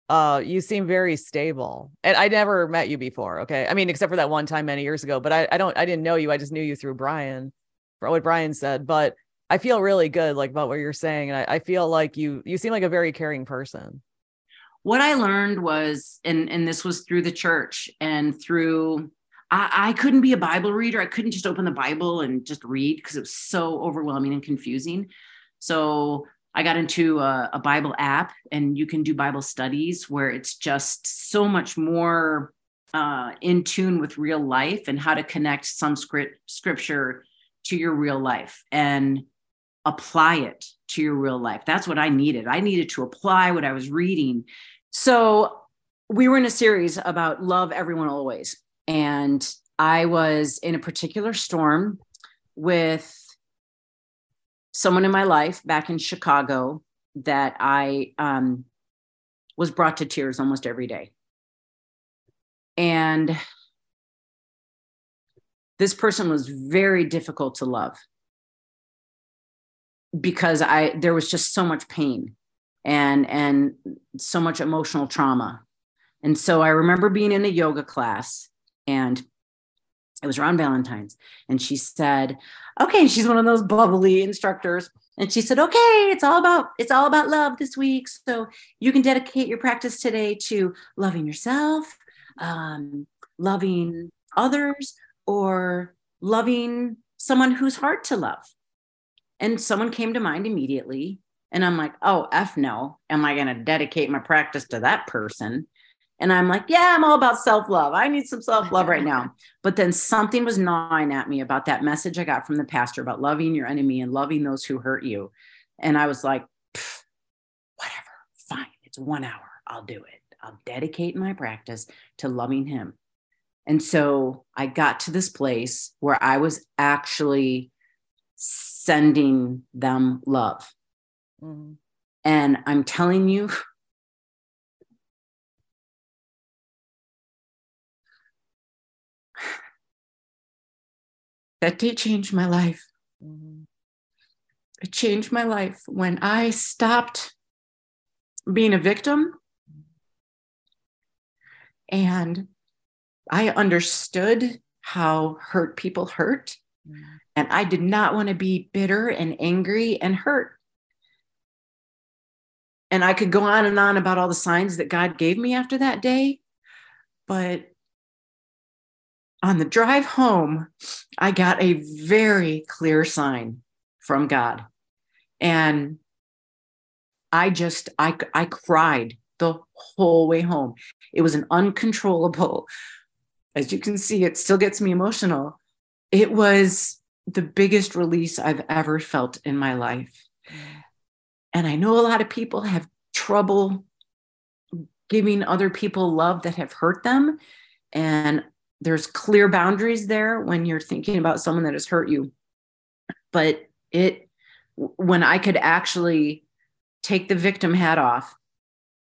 uh, you seem very stable. And I never met you before. Okay, I mean, except for that one time many years ago. But I I don't I didn't know you. I just knew you through Brian what Brian said, but I feel really good like about what you're saying. And I, I feel like you you seem like a very caring person. What I learned was, and and this was through the church and through I, I couldn't be a Bible reader. I couldn't just open the Bible and just read because it was so overwhelming and confusing. So I got into a, a, Bible app, and you can do Bible studies where it's just so much more uh, in tune with real life and how to connect some script, scripture to your real life and apply it to your real life. That's what I needed. I needed to apply what I was reading. So we were in a series about love everyone always. And I was in a particular storm with someone in my life back in Chicago that I um, was brought to tears almost every day. And this person was very difficult to love because i there was just so much pain and and so much emotional trauma. And so i remember being in a yoga class and it was around valentine's and she said okay she's one of those bubbly instructors. And she said okay it's all about it's all about love this week. So you can dedicate your practice today to loving yourself um, loving others or loving someone who's hard to love. And someone came to mind immediately. And I'm like, oh, F no. Am I going to dedicate my practice to that person? And I'm like, yeah, I'm all about self love. I need some self love right now. But then something was gnawing at me about that message I got from the pastor about loving your enemy and loving those who hurt you. And I was like, whatever, fine. It's one hour. I'll do it. I'll dedicate my practice to loving him. And so I got to this place where I was actually sending them love. Mm-hmm. And I'm telling you, that day changed my life. Mm-hmm. It changed my life when I stopped being a victim and I understood how hurt people hurt. And I did not want to be bitter and angry and hurt. And I could go on and on about all the signs that God gave me after that day. But on the drive home, I got a very clear sign from God. And I just, I, I cried the whole way home. It was an uncontrollable, as you can see, it still gets me emotional. It was the biggest release I've ever felt in my life. And I know a lot of people have trouble giving other people love that have hurt them. And there's clear boundaries there when you're thinking about someone that has hurt you. But it, when I could actually take the victim hat off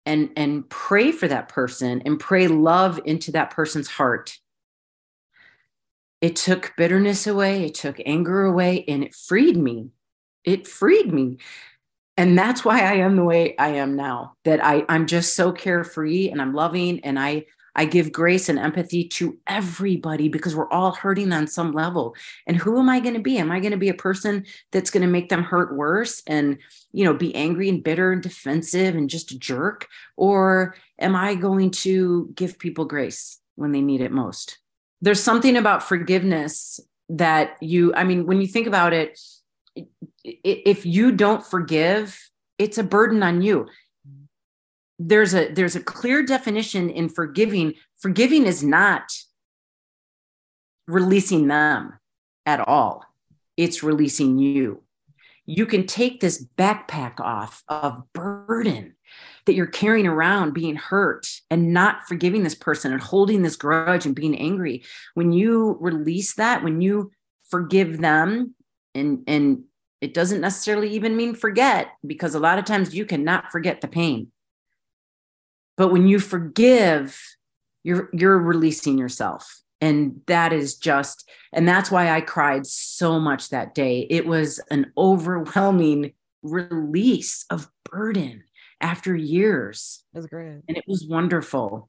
and and pray for that person and pray love into that person's heart. It took bitterness away it took anger away and it freed me. It freed me. And that's why i am the way i am now that i i'm just so carefree and i'm loving and i i give grace and empathy to everybody because we're all hurting on some level. And who am i going to be? Am i going to be a person that's going to make them hurt worse and you know be angry and bitter and defensive and just a jerk? Or am i going to give people grace when they need it most? There's something about forgiveness that you i mean when you think about it if you don't forgive it's a burden on you there's a there's a clear definition in forgiving. Forgiving is not releasing them at all. It's releasing you. You can take this backpack off of burden that you're carrying around being hurt and not forgiving this person and holding this grudge and being angry. When you release that when you forgive them and and it doesn't necessarily even mean forget because a lot of times you cannot forget the pain but when you forgive you're you're releasing yourself. And that is just and that's why i cried so much that day. It was an overwhelming release of burden after years. That's great. And it was wonderful.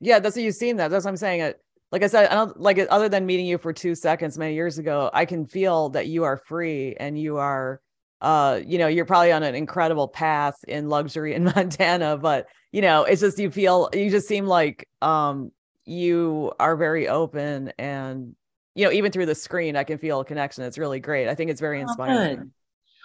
Yeah that's what you've seen that. That's what i'm saying. It like i said i don't like it other than meeting you for two seconds many years ago i can feel that you are free and you are uh you know you're probably on an incredible path in luxury in montana but you know it's just you feel you just seem like um you are very open and you know even through the screen i can feel a connection it's really great. I think it's very oh, inspiring.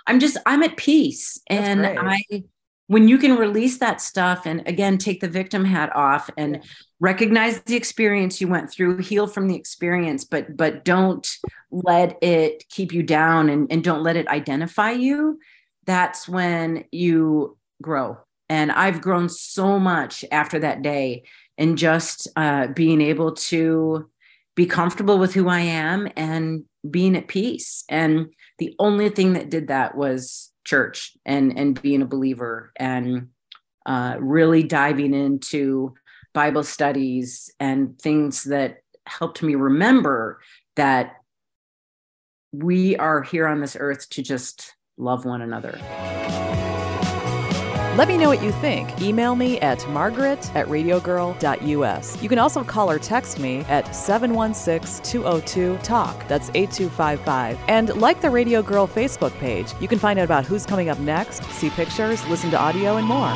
i'm just i'm at peace That's and great. i when you can release that stuff and again take the victim hat off and recognize the experience you went through heal from the experience but but don't let it keep you down and, and don't let it identify you. That's when you grow. And i've grown so much after that day and just uh, being able to be comfortable with who I am and being at peace. And the only thing that did that was church and and being a believer and uh, really diving into Bible studies and things that helped me remember that we are here on this earth to just love one another. Let me know what you think. Email me at margaret at radiogirl.us. You can also call or text me at 716 202 TALK. That's 8255. And like the Radio Girl Facebook page. You can find out about who's coming up next, see pictures, listen to audio, and more.